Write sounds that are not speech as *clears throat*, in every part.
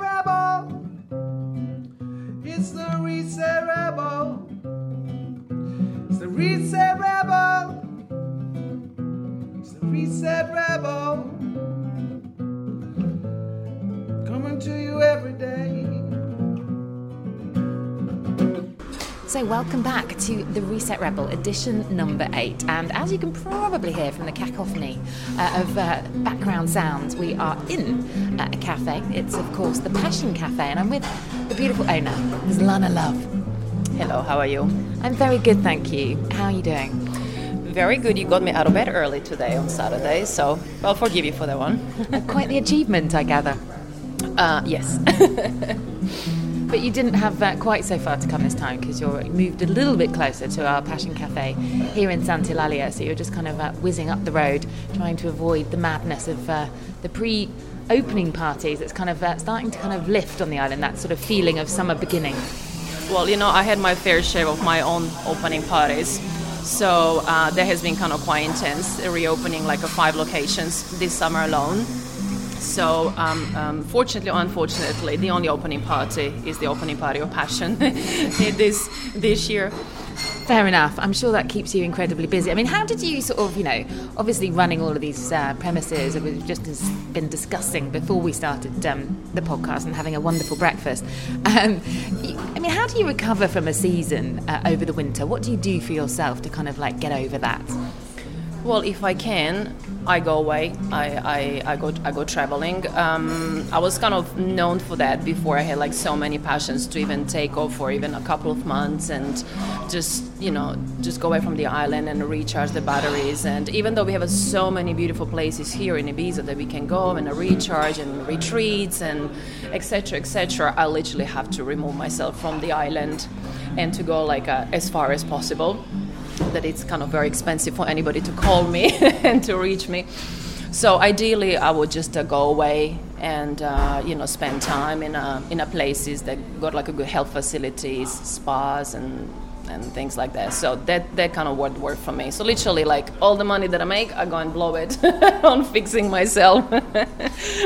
Rebel. It's the Reset Rebel. It's the Reset Rebel. It's the Reset Rebel. Coming to you So, welcome back to the Reset Rebel edition number eight. And as you can probably hear from the cacophony uh, of uh, background sounds, we are in uh, a cafe. It's, of course, the Passion Cafe, and I'm with the beautiful owner, Ms. Lana Love. Hello, how are you? I'm very good, thank you. How are you doing? Very good. You got me out of bed early today on Saturday, so I'll forgive you for that one. *laughs* Quite the achievement, I gather. Uh, yes. *laughs* But you didn't have uh, quite so far to come this time because you're moved a little bit closer to our Passion Cafe here in Sant'Eulalia. So you're just kind of uh, whizzing up the road, trying to avoid the madness of uh, the pre opening parties that's kind of uh, starting to kind of lift on the island, that sort of feeling of summer beginning. well, you know, I had my fair share of my own opening parties. So uh, that has been kind of quite intense, reopening like a five locations this summer alone. So, um, um, fortunately or unfortunately, the only opening party is the opening party of Passion *laughs* this this year. Fair enough. I'm sure that keeps you incredibly busy. I mean, how did you sort of, you know, obviously running all of these uh, premises that we've just been discussing before we started um, the podcast and having a wonderful breakfast. Um, you- I mean, how do you recover from a season uh, over the winter? What do you do for yourself to kind of like get over that? Well, if I can, I go away. I, I, I go I go traveling. Um, I was kind of known for that before. I had like so many passions to even take off for even a couple of months and just you know just go away from the island and recharge the batteries. And even though we have so many beautiful places here in Ibiza that we can go and recharge and retreats and etc. etc. I literally have to remove myself from the island and to go like uh, as far as possible that it's kind of very expensive for anybody to call me *laughs* and to reach me. So ideally, I would just uh, go away and uh, you know spend time in a, in a places that got like a good health facilities, spas, and and things like that. So that that kind of would work for me. So literally, like all the money that I make, I go and blow it *laughs* on fixing myself. *laughs* I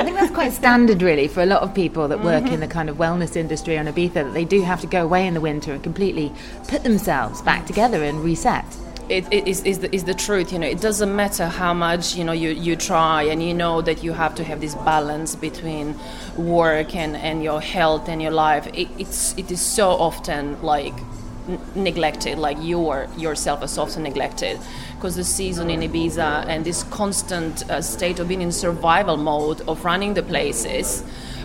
think that's quite standard, really, for a lot of people that work in mm-hmm. the kind of wellness industry on Ibiza, that they do have to go away in the winter and completely put themselves back together and reset. it, it is, is, the, is the truth you know it doesn't matter how much you know you, you try and you know that you have to have this balance between work and, and your health and your life it, it's it is so often like neglected like you are yourself is often neglected. Because the season in Ibiza and this constant uh, state of being in survival mode of running the places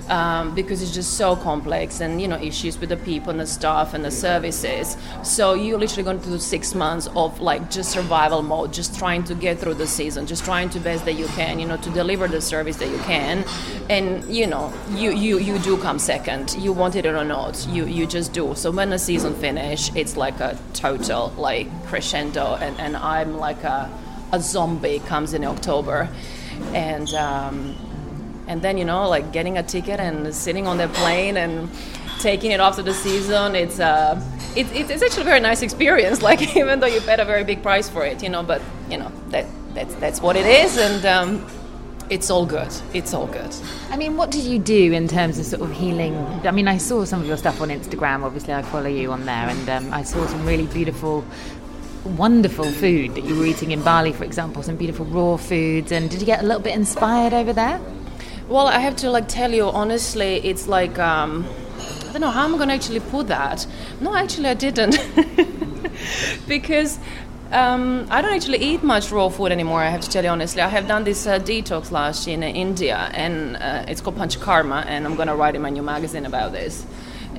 um, because it's just so complex and you know issues with the people and the staff and the services. So you're literally going to do six months of like just survival mode just trying to get through the season just trying to best that you can you know to deliver the service that you can. And you know you you, you do come second. You want it or not you you just do. So when the season finish it's like a total like crescendo and, and i'm like a, a zombie comes in october. And um, and then you know like getting a ticket and sitting on the plane and taking it after the season it's uh it, it, it's actually a very nice experience *laughs* like even though you paid a very big price for it you know but you know that that's that's what it is and um, it's all good it's all good I mean, what did you do in terms of sort of healing? I mean, I saw some of your stuff on Instagram. Obviously, I follow you on there, and um, I saw some really beautiful, wonderful food that you were eating in Bali, for example. Some beautiful raw foods. And did you get a little bit inspired over there? Well, I have to like tell you honestly, it's like um, I don't know how I'm gonna actually put that. No, actually, I didn't, *laughs* because um, I don't actually eat much raw food anymore. I have to tell you honestly. I have done this uh, detox last year in uh, India, and uh, it's called Panchakarma, and I'm gonna write in my new magazine about this.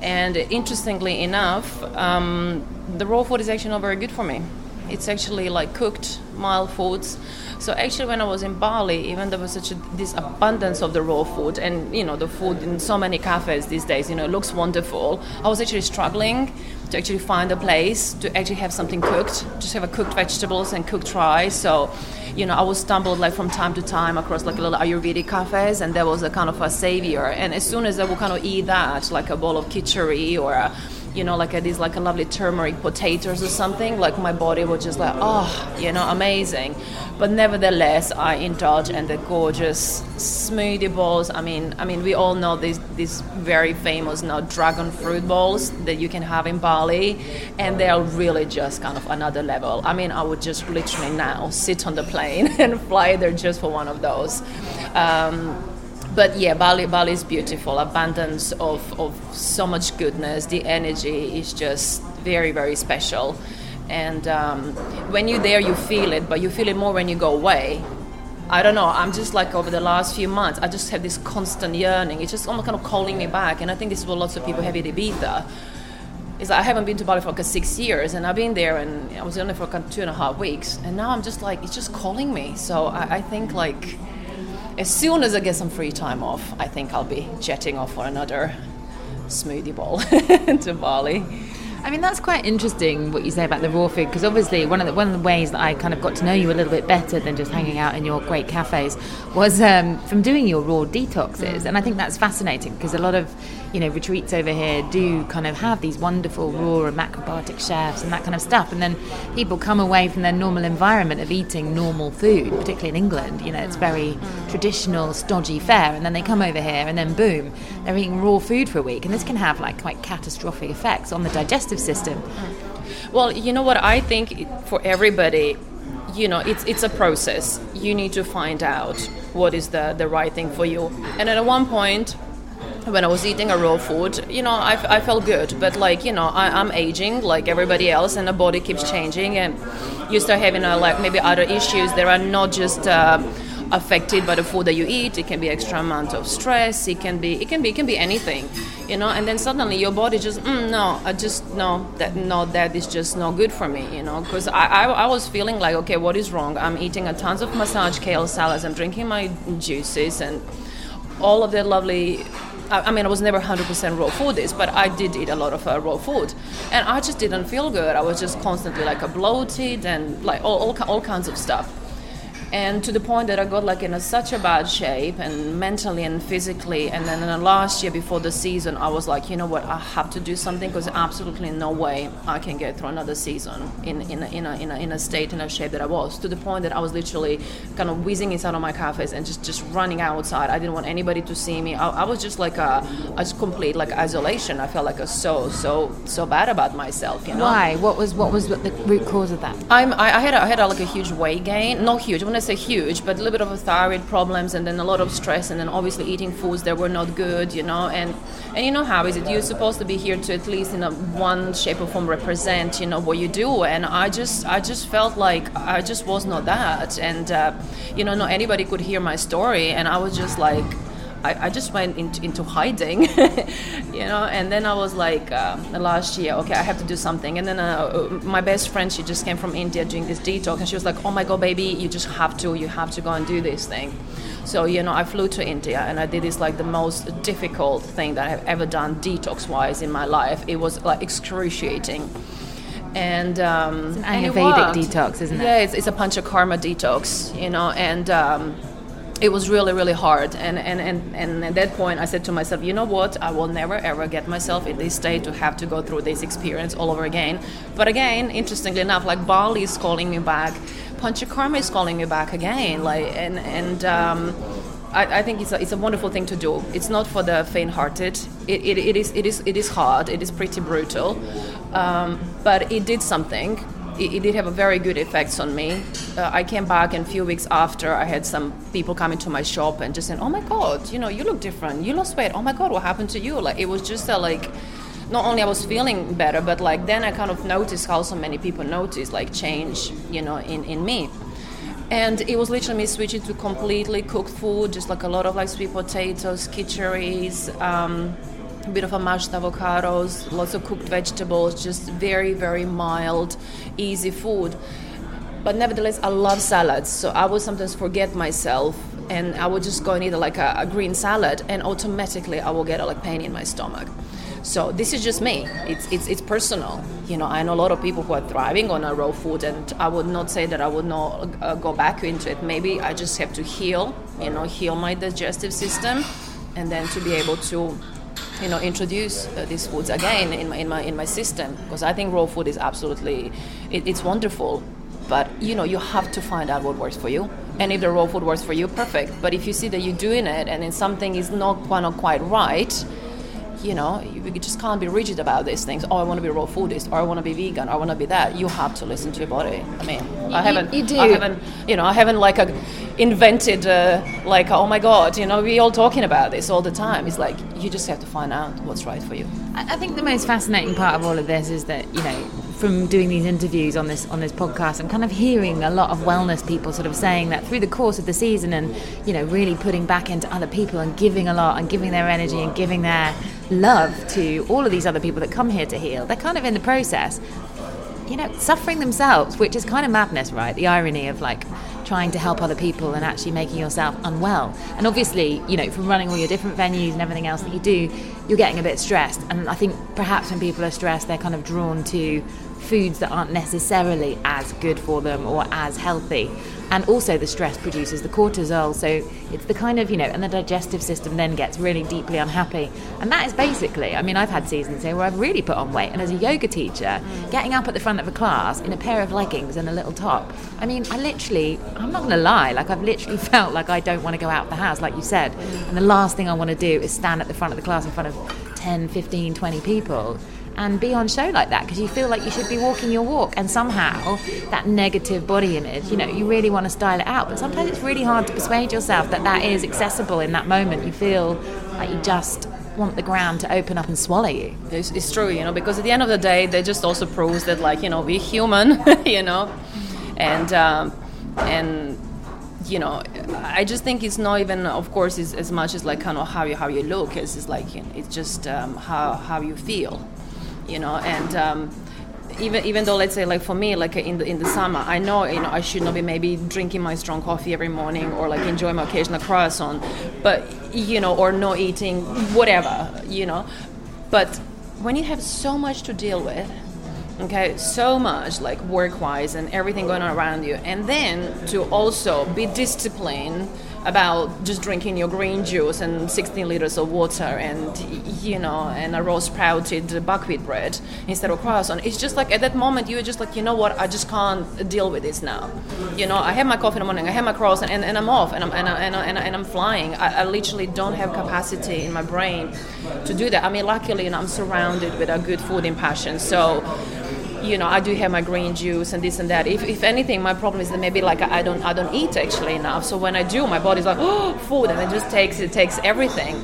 And interestingly enough, um, the raw food is actually not very good for me. It's actually like cooked mild foods. So actually, when I was in Bali, even there was such a, this abundance of the raw food, and you know the food in so many cafes these days, you know, looks wonderful. I was actually struggling to actually find a place to actually have something cooked, just have a cooked vegetables and cooked rice. So, you know, I was stumbled like from time to time across like a little Ayurvedic cafes, and there was a kind of a savior. And as soon as I would kind of eat that, like a bowl of khichdi or a you know, like these like a lovely turmeric potatoes or something, like my body was just like, oh, you know, amazing. But nevertheless, I indulge in the gorgeous smoothie balls. I mean, I mean, we all know these these very famous now dragon fruit balls that you can have in Bali, and they are really just kind of another level. I mean, I would just literally now sit on the plane *laughs* and fly there just for one of those. Um, but yeah, Bali, Bali is beautiful. Abundance of, of so much goodness. The energy is just very, very special. And um, when you're there, you feel it, but you feel it more when you go away. I don't know. I'm just like over the last few months, I just have this constant yearning. It's just almost kind of calling me back. And I think this is what lots of people have in Ibiza. Is I haven't been to Bali for like six years, and I've been there, and I was only for like two and a half weeks, and now I'm just like it's just calling me. So I, I think like as soon as I get some free time off, I think I'll be jetting off for another smoothie bowl *laughs* to Bali. I mean, that's quite interesting what you say about the raw food because obviously one of the one of the ways that I kind of got to know you a little bit better than just hanging out in your great cafes was um, from doing your raw detoxes, and I think that's fascinating because a lot of you know retreats over here do kind of have these wonderful raw and macrobiotic chefs and that kind of stuff, and then people come away from their normal environment of eating normal food, particularly in England. You know, it's very traditional, stodgy fare, and then they come over here and then boom, they're eating raw food for a week, and this can have like quite catastrophic effects on the digestive system. Well, you know what I think for everybody, you know, it's it's a process. You need to find out what is the the right thing for you. And at one point, when I was eating a raw food, you know, I, I felt good. But like, you know, I, I'm aging like everybody else, and the body keeps changing, and you start having uh, like maybe other issues. There are not just uh, affected by the food that you eat. It can be extra amount of stress. It can be it can be it can be anything, you know. And then suddenly your body just mm, no, I just no that no that is just not good for me, you know. Because I, I I was feeling like okay, what is wrong? I'm eating a tons of massage kale salads. I'm drinking my juices and all of that lovely. I mean, I was never 100% raw foodist, but I did eat a lot of uh, raw food, and I just didn't feel good. I was just constantly like bloated and like all, all, all kinds of stuff and to the point that I got like in a, such a bad shape and mentally and physically. And then in the last year before the season I was like you know what? I have to do something because absolutely no way I can get through another season in, in, a, in, a, in, a, in a state in a shape that I was. To the point that I was literally kind of whizzing inside of my cafes and just, just running outside. I didn't want anybody to see me. I, I was just like a, a complete like isolation. I felt like a so so so bad about myself you know? Why? What was what was the root cause of that? I'm, I, I had a, I had a, like a huge weight gain, not huge. When I say huge, but a little bit of a thyroid problems, and then a lot of stress, and then obviously eating foods that were not good, you know. And and you know how is it? You're supposed to be here to at least in a one shape or form represent, you know, what you do. And I just I just felt like I just was not that, and uh, you know, not anybody could hear my story, and I was just like. I, I just went into, into hiding, *laughs* you know, and then I was like, uh, last year, okay, I have to do something. And then uh, my best friend, she just came from India doing this detox, and she was like, oh my god, baby, you just have to, you have to go and do this thing. So, you know, I flew to India and I did this like the most difficult thing that I've ever done detox wise in my life. It was like excruciating. And um, an and it Ayurvedic worked. detox, isn't it? Yeah, it's, it's a panchakarma detox, you know, and um, it was really, really hard. And, and, and, and at that point, I said to myself, you know what? I will never, ever get myself in this state to have to go through this experience all over again. But again, interestingly enough, like Bali is calling me back, panchakarma is calling me back again. Like, and, and, um, I, I think it's a, it's a wonderful thing to do. It's not for the faint-hearted. It, it, it is it is it is hard. It is pretty brutal, um, but it did something. It, it did have a very good effects on me. Uh, I came back, and a few weeks after, I had some people coming to my shop and just saying, "Oh my God, you know, you look different. You lost weight. Oh my God, what happened to you?" Like it was just a, like. Not only I was feeling better, but like then I kind of noticed how so many people noticed like change, you know, in, in me and it was literally me switching to completely cooked food, just like a lot of like sweet potatoes, kitcheries, um, a bit of a mashed avocados, lots of cooked vegetables, just very very mild, easy food. But nevertheless, I love salads, so I would sometimes forget myself, and I would just go and eat like a, a green salad, and automatically I will get a like pain in my stomach. So this is just me. It's, it's it's personal. You know, I know a lot of people who are thriving on a raw food, and I would not say that I would not uh, go back into it. Maybe I just have to heal. You know, heal my digestive system, and then to be able to you know introduce uh, these foods again in my in my in my system because I think raw food is absolutely it, it's wonderful. But you know you have to find out what works for you. And if the raw food works for you perfect. But if you see that you're doing it and then something is not quite not quite right you know, you just can't be rigid about these things. Oh, I want to be raw foodist, or I want to be vegan, or I want to be that. You have to listen to your body. I mean, You- I haven't, you do. I haven't, you know, I haven't like a, invented uh, like, oh my god, you know, we all talking about this all the time. It's like you just have to find out what's right for you. I I think the most fascinating part of all of this is that you know, from doing these interviews on this on this podcast, I'm kind of hearing a lot of wellness people sort of saying that through the course of the season, and you know, really putting back into other people and giving a lot and giving their energy and giving their love to all of these other people that come here to heal. They're kind of in the process you know, suffering themselves, which is kind of madness, right? The irony of like trying to help other people and actually making yourself unwell. And obviously, you know, from running all your different venues and everything else that you do, you're getting a bit stressed. And I think perhaps when people are stressed, they're kind of drawn to foods that aren't necessarily as good for them or as healthy. And also, the stress produces the cortisol, so it's the kind of, you know, and the digestive system then gets really deeply unhappy. And that is basically, I mean, I've had seasons here where I've really put on weight. And as a yoga teacher, mm. getting up at the front of a class in a pair of leggings and a little top, I mean, I literally, I'm not going to lie, like I've literally *laughs* felt like I don't want to go out of the house, like you said. Mm. And the last thing I want to do is stand at the front of the class in front of 10, 15, 20 people and be on show like that because you feel like you should be walking your walk and somehow that negative body image you know you really want to style it out. But sometimes it's really hard to persuade yourself that that is accessible in that moment. You feel like you just want the ground to open up and swallow you. It's, it's true, you know, because at the end of the day, that just also proves that, like, you know, we're human, *laughs* you know, and um, and you know, I just think it's not even, of course, as much as like kind of how you how you look. As it's like you know, it's just um, how how you feel, you know, and. Um, even even though let's say like for me like in the in the summer I know you know I should not be maybe drinking my strong coffee every morning or like enjoy my occasional croissant but you know or not eating whatever you know but when you have so much to deal with okay so much like work wise and everything going on around you and then to also be disciplined about just drinking your green juice and 16 liters of water and you know and a raw sprouted buckwheat bread instead of croissant. It's just like at that moment you're just like you know what? I just can't deal with this now. You know i have my coffee in the morning i have my croissant and, and i'm off and i'm and, I, and, I, and, I, and i'm flying. I, I literally don't have capacity in my brain to do that. I mean luckily you know, i'm surrounded with a good food in passion. So you know, I do have my green juice and this and that. If, if anything, my problem is that maybe like I don't I don't eat actually enough. So when I do, my body's like oh *gasps* food, and it just takes it takes everything,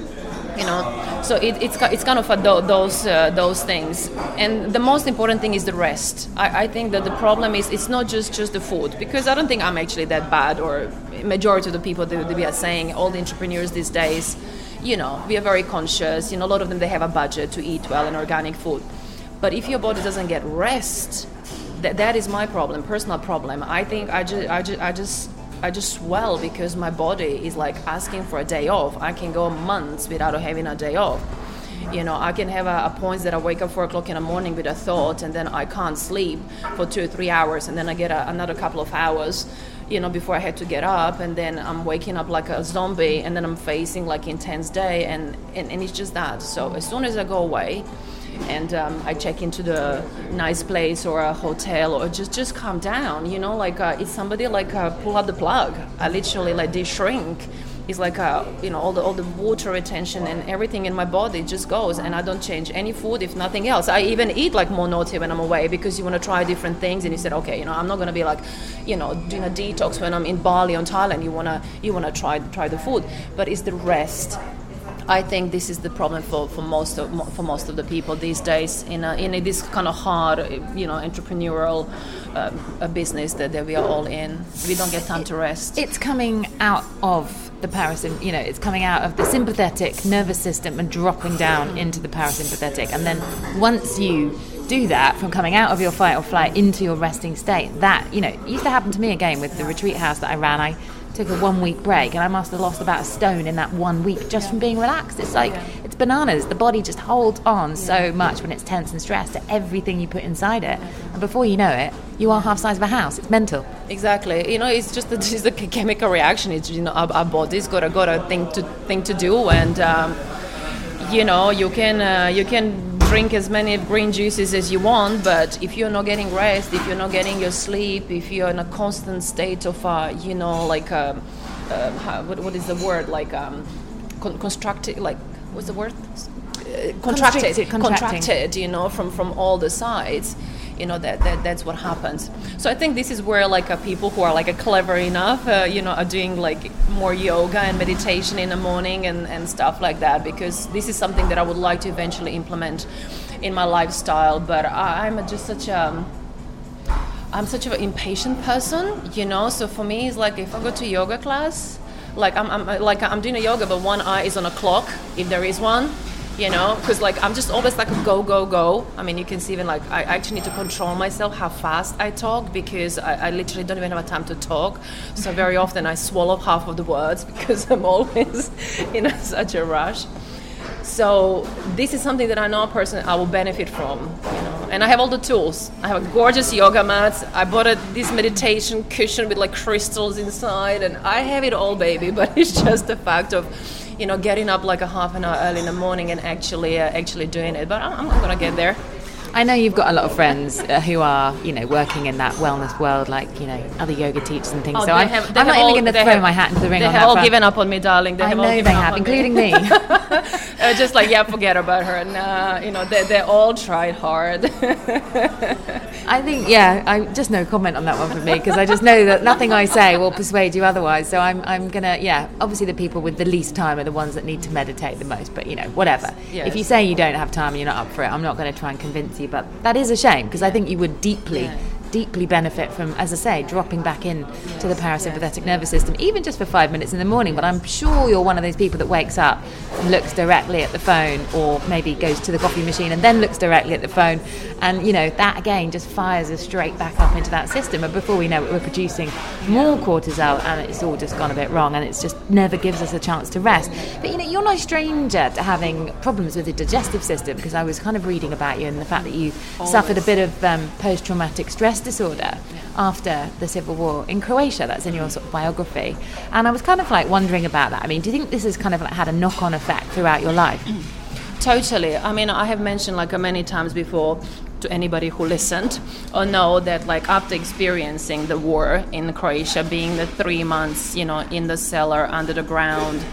you know. So it, it's it's kind of a tho- those uh, those things. And the most important thing is the rest. I, I think that the problem is it's not just just the food because I don't think I'm actually that bad or majority of the people that, that we are saying all the entrepreneurs these days. You know, we are very conscious. You know, a lot of them they have a budget to eat well and organic food. But if your body doesn't get rest, that, that is my problem, personal problem. I think I just, I just, I just, I just swell because my body is like asking for a day off. I can go months without having a day off. You know, I can have a, a points that I wake up four o'clock in the morning with a thought, and then I can't sleep for two or three hours, and then I get a, another couple of hours, you know, before I had to get up, and then I'm waking up like a zombie, and then I'm facing like intense day, and, and, and it's just that. So as soon as I go away, and um, I check into the nice place or a hotel or just just calm down. You know, like uh, it's somebody like uh, pull out the plug. I literally like they shrink. It's like uh, you know all the all the water retention and everything in my body just goes, and I don't change any food if nothing else. I even eat like more naughty when I'm away because you want to try different things, and you said, okay, you know, I'm not gonna be like, you know, doing a detox when I'm in Bali or Thailand. You wanna you wanna try try the food, but it's the rest I think this is the problem for, for most of for most of the people these days in a, in a, this kind of hard, you know, entrepreneurial um, a business that, that we are all in. We don't get time to rest. it's coming out of the parasym you know it's coming out of the sympathetic nervous system and dropping down into the parasympathetic and then once you do that from coming out of your fight or flight into your resting state that you know used to happen to me again with the retreat house that i ran i took a one week break and i must have lost about a stone in that one week just from being relaxed. It's like it's bananas. The body just holds on so much when it's tense and stressed to everything you put inside it. And before you know it you are half size of a house. It's mental. Exactly. You know, it's just a, *laughs* it's a chemical reaction. It's you know our, our body's got a got a thing to thing to do, and um, you know you can uh, you can drink as many green juices as you want but if you're not getting rest if you're not getting your sleep if you're in a constant state of uh, you know like uh, uh, how, what, what is the word? Like um, con- constructed like what's the word? Uh, contracted contracted you know from from all the sides you know that, that that's what happens. So i think this is where like uh, people who are like uh, clever enough uh, you know are doing like more yoga and meditation in the morning and, and stuff like that because this is something that i would like to eventually implement in my lifestyle. But I, i'm just such a I'm such an impatient person, you know. So for me, it's like if I go to yoga class, like I'm, I'm like I'm doing a yoga, but one eye is on a clock, if there is one, you know, because like I'm just always like a go go go. I mean, you can see even like I actually need to control myself how fast I talk because I, I literally don't even have time to talk. So *laughs* very often I swallow half of the words *laughs* because I'm always *laughs* in a, such a rush. So this is something that I know personally I will benefit from, you know. And I have all the tools. I have a gorgeous yoga mat. I bought a, this meditation cushion with like crystals inside, and I have it all, baby. But it's just the fact of, you know, getting up like a half an hour early in the morning and actually uh, actually doing it. But I'm, I'm gonna get there. I know you've got a lot of friends uh, who are, you know, working in that wellness world, like you know, other yoga teachers and things. Oh, so I'm, have- I'm not all- even going to throw have- my hat into the ring They on have all front. given up on me, darling. They I know given they have, including me. *laughs* me. Uh, just like yeah, forget about her. And uh, you know, they they all tried hard. *laughs* I think, yeah, I just no comment on that one for me because I just know that nothing I say will persuade you otherwise. So I'm, I'm gonna, yeah, obviously the people with the least time are the ones that need to meditate the most. But you know, whatever. Yes. If you say you don't have time and you're not up for it, I'm not going to try and convince you. But that is a shame because I think you would deeply. Yeah. Deeply benefit from, as I say, dropping back in to the parasympathetic nervous system, even just for five minutes in the morning. But I'm sure you're one of those people that wakes up and looks directly at the phone, or maybe goes to the coffee machine and then looks directly at the phone, and you know that again just fires us straight back up into that system. And before we know it, we're producing more cortisol, and it's all just gone a bit wrong, and it just never gives us a chance to rest. But you know, you're no stranger to having problems with the digestive system because I was kind of reading about you and the fact that you suffered a bit of um, post-traumatic stress disorder after the civil war in Croatia. That's in your sort of biography, and I was kind of like wondering about that. I mean, do you think this has kind of like had a knock-on effect throughout your life? *clears throat* Totally. I mean, I have mentioned like many times before to anybody who listened or know that like after experiencing the war in Croatia, being the three months, you know, in the cellar under the ground,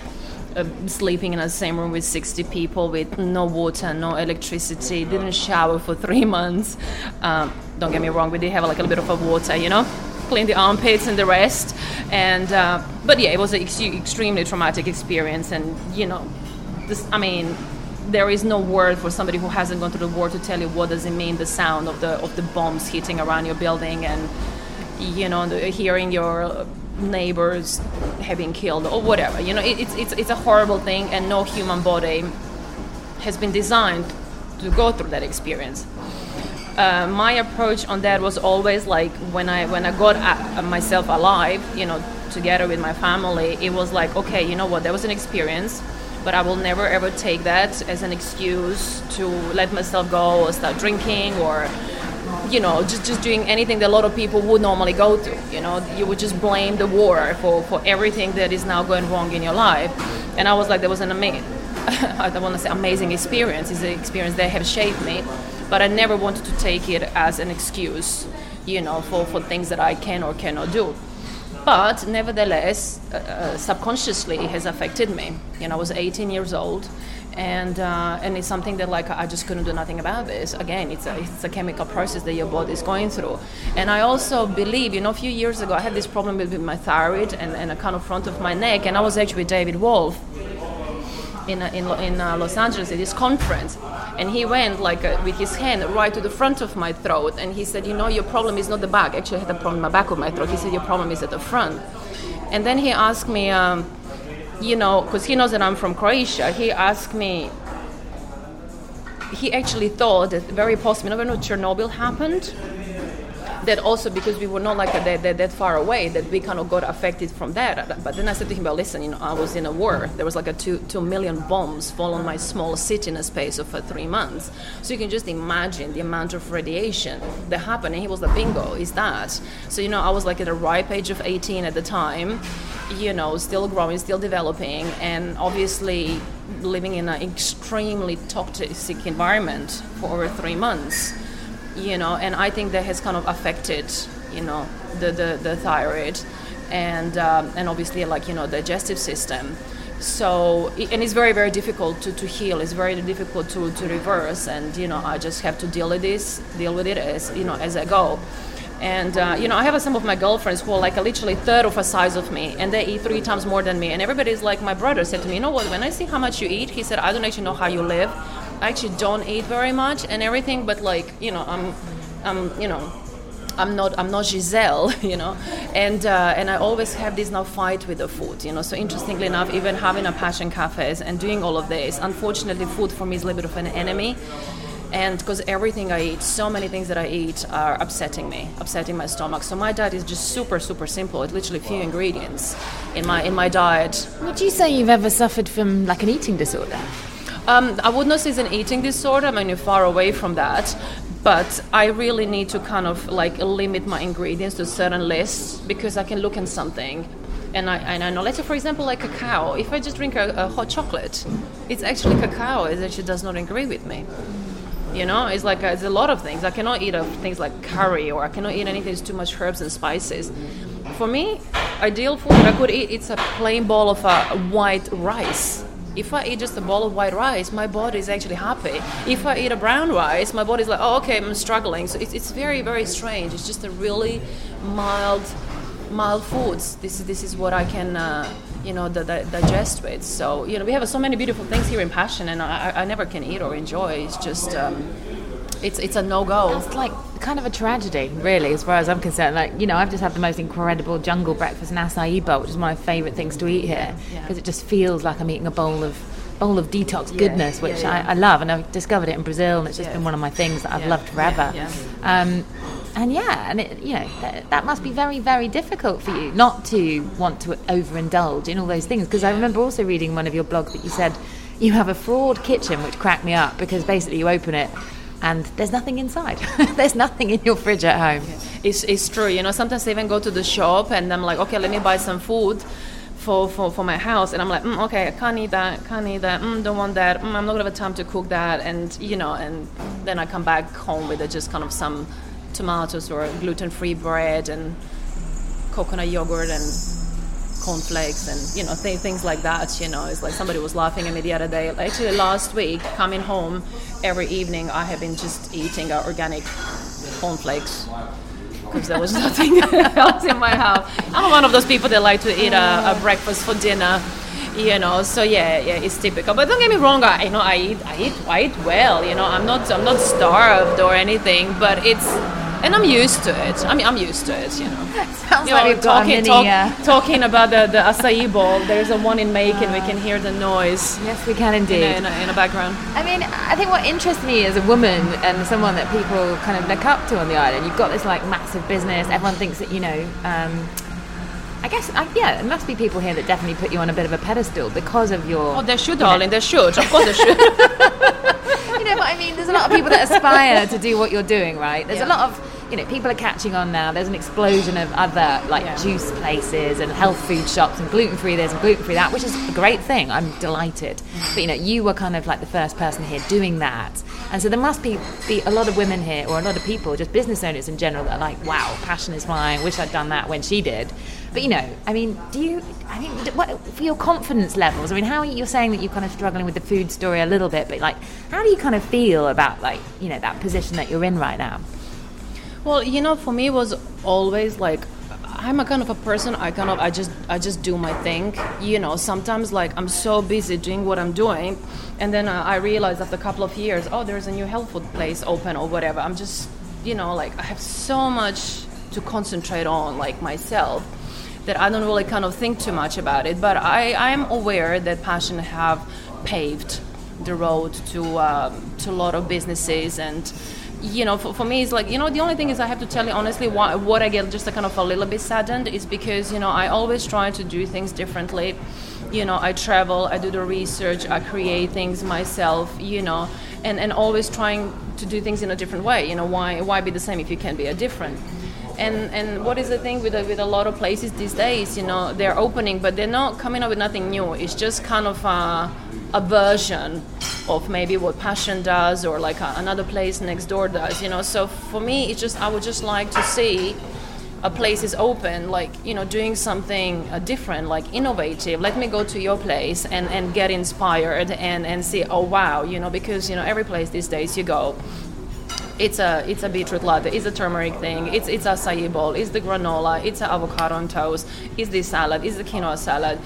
uh, sleeping in the same room with 60 people with no water, no electricity, didn't shower for three *laughs* months. Um, don't get me wrong, we did have like a little bit of water, you know, clean the armpits and the rest. And uh, but yeah, it was an ex- extremely traumatic experience, and you know, this, I mean, there is no word for somebody who hasn't gone through the war to tell you what does it mean the sound of the of the bombs hitting around your building and you know the, hearing your neighbors have been killed or whatever. You know it, it's, it's it's a horrible thing and no human body has been designed to go through that experience. Uh, my approach on that was always like when I when I got myself alive, you know, together with my family, it was like, okay, you know what, that was an experience, but I will never ever take that as an excuse to let myself go or start drinking or you know just just doing anything that a lot of people would normally go to. you know you would just blame the war for for everything that is now going wrong in your life and i was like that was an amazing *laughs* i don't want to say amazing experience it's an experience that have shaped me but i never wanted to take it as an excuse you know for for things that i can or cannot do but nevertheless, uh, uh, subconsciously, it has affected me. You know, I was 18 years old, and uh, and it's something that like I just couldn't do nothing about this. Again, it's a it's a chemical process that your body is going through. And I also believe, you know, a few years ago, I had this problem with, my thyroid and, and a kind of front of my neck, and I was actually with David Wolfe in, uh, in, in uh, Los Angeles at this conference. And he went like uh, with his hand right to the front of my throat. And he said, You know, your problem is not the back. Actually, I had a problem in my back of my throat. He said, Your problem is at the front. And then he asked me, um, you know, because he knows that I'm from Croatia, he asked me, he actually thought that very possibly, you know, Chernobyl happened, that also because we were not like that, that, that far away that we kind of got affected from that. But then i said to him well listen you know i was in a war. There was like a two, two million bombs fall on my small city in a space of uh, three months. So you can just imagine the amount of radiation that happened. And he was like bingo is that? So you know i was like at a ripe age of 18 at the time you know, still growing, still developing, and obviously living in an extremely toxic environment for over three months, you know, and I think that has kind of affected, you know, the, the, the thyroid and, um, and obviously like, you know, digestive system. So, and it's very, very difficult to, to heal. It's very difficult to, to reverse. And, you know, I just have to deal with this, deal with it as, you know, as I go. And uh, you know, I have some of my girlfriends who are like a literally third of a size of me, and they eat three times more than me. And everybody's like, my brother said to me, you know what? When I see how much you eat, he said, I don't actually know how you live. I actually don't eat very much and everything, but like, you know, I'm, I'm, you know, I'm not I'm not Giselle, *laughs* you know, and uh, and I always have this now fight with the food, you know. So interestingly enough, even having a passion cafes and doing all of this, unfortunately, food for me is a little bit of an enemy and because everything I eat, so many things that I eat are upsetting me, upsetting my stomach. So my diet is just super, super simple. It's literally few ingredients in my in my diet. Would you say you've ever suffered from like an eating disorder? Um, I would not say it's an eating disorder. I mean, you're far away from that. But I really need to kind of like limit my ingredients to certain lists because I can look at something and I, and I know, let's say for example, like cacao. If I just drink a, a hot chocolate, it's actually cacao. It actually does not agree with me. You know, it's like a, it's a lot of things. I cannot eat things like curry, or I cannot eat anything with too much herbs and spices. For me, ideal food I could eat it's a plain bowl of uh, white rice. If I eat just a bowl of white rice, my body is actually happy. If I eat a brown rice, my body's like, oh, okay, I'm struggling. So it's, it's very, very strange. It's just a really mild, mild foods. This is this is what I can. Uh, you know, the, the, digest with. So, you know, we have so many beautiful things here in Passion, and I, I never can eat or enjoy. It's just, um, it's, it's a no go. It's like kind of a tragedy, really, as far as I'm concerned. Like, you know, I've just had the most incredible jungle breakfast and acai bowl, which is my favourite things to eat here, because yeah. it just feels like I'm eating a bowl of bowl of detox goodness, which yeah. I, I, love, and I've discovered it in Brazil, and it's just been one of my things that I've loved forever. Um, and yeah, and it, you know that, that, must be very, very difficult for you not to want to overindulge in all those things. Because I remember also reading one of your blogs that you said you have a fraud kitchen, which cracked me up because basically you open it and there's nothing inside. *laughs* there's nothing in your fridge at home. It's, it's true. You know, sometimes I even go to the shop and I'm like, okay, let me buy some food. For, for, for my house and I'm like mm, okay I can't eat that can't eat that mm, don't want that mm, I'm not gonna have time to cook that and you know and then I come back home with just kind of some tomatoes or gluten-free bread and coconut yogurt and cornflakes and you know th- things like that you know. It's like somebody was laughing at me the other day. Actually last week coming home every evening i have been just eating organic cornflakes. Because there was *laughs* nothing else in my house. I'm one of those people that like to eat a, a breakfast for dinner you know. So yeah yeah it's typical. But don't get me wrong i you know i eat i eat i eat well you know. I'm not i'm not starved or anything but it's and I'm used to it. I mean, I'm used to it, you know. *laughs* Sounds you know, like talking, talk, uh... talking about the, the *laughs* acai bowl. There's a one in Macon. Uh, we can hear the noise. Yes, we can indeed. In a, in, a, in a, background. I mean, I think what interests me as a woman and someone that people kind of look up to on the island, you've got this like massive business. Everyone thinks that, you know, um, I guess, uh, yeah, there must be people here that definitely put you on a bit of a pedestal because of your. Oh, they should, darling. they should. Of course, there should. *laughs* you know what I mean? There's a lot of people that aspire to do what you're doing, right? There's yeah. a lot of you know, people are catching on now. There's an explosion of other like yeah. juice places and health food shops and gluten free this and gluten free that, which is a great thing. I'm delighted. Mm. But you know, you were kind of like the first person here doing that, and so there must be, be a lot of women here or a lot of people, just business owners in general, that are like, wow, passion is flying. Wish I'd done that when she did. But you know, I mean, do you? I mean, what, for your confidence levels, I mean, how are you're saying that you're kind of struggling with the food story a little bit, but like, how do you kind of feel about like you know that position that you're in right now? Well, you know, for me, it was always like I'm a kind of a person. I kind of I just I just do my thing. You know, sometimes like I'm so busy doing what I'm doing, and then uh, I realize after a couple of years, oh, there's a new health food place open or whatever. I'm just you know like I have so much to concentrate on like myself that I don't really kind of think too much about it. But I I'm aware that passion have paved the road to um, to a lot of businesses and you know, for, for me, it's like, you know, the only thing is I have to tell you honestly why, what I get just a kind of a little bit saddened is because, you know, I always try to do things differently. You know, I travel, I do the research, I create things myself, you know, and, and always trying to do things in a different way. You know, why, why be the same if you can be a different? And and what is the thing with a, with a lot of places these days? You know, they're opening, but they're not coming up with nothing new. It's just kind of a, a version of maybe what Passion does or like a, another place next door does. You know, so for me, it's just I would just like to see a place is open, like you know, doing something uh, different, like innovative. Let me go to your place and, and get inspired and, and see, oh wow, you know, because you know every place these days you go, it's a it's a beetroot latte, it's a turmeric thing, it's it's acai bowl, it's the granola, it's an avocado on toast, it's the salad, it's the quinoa salad.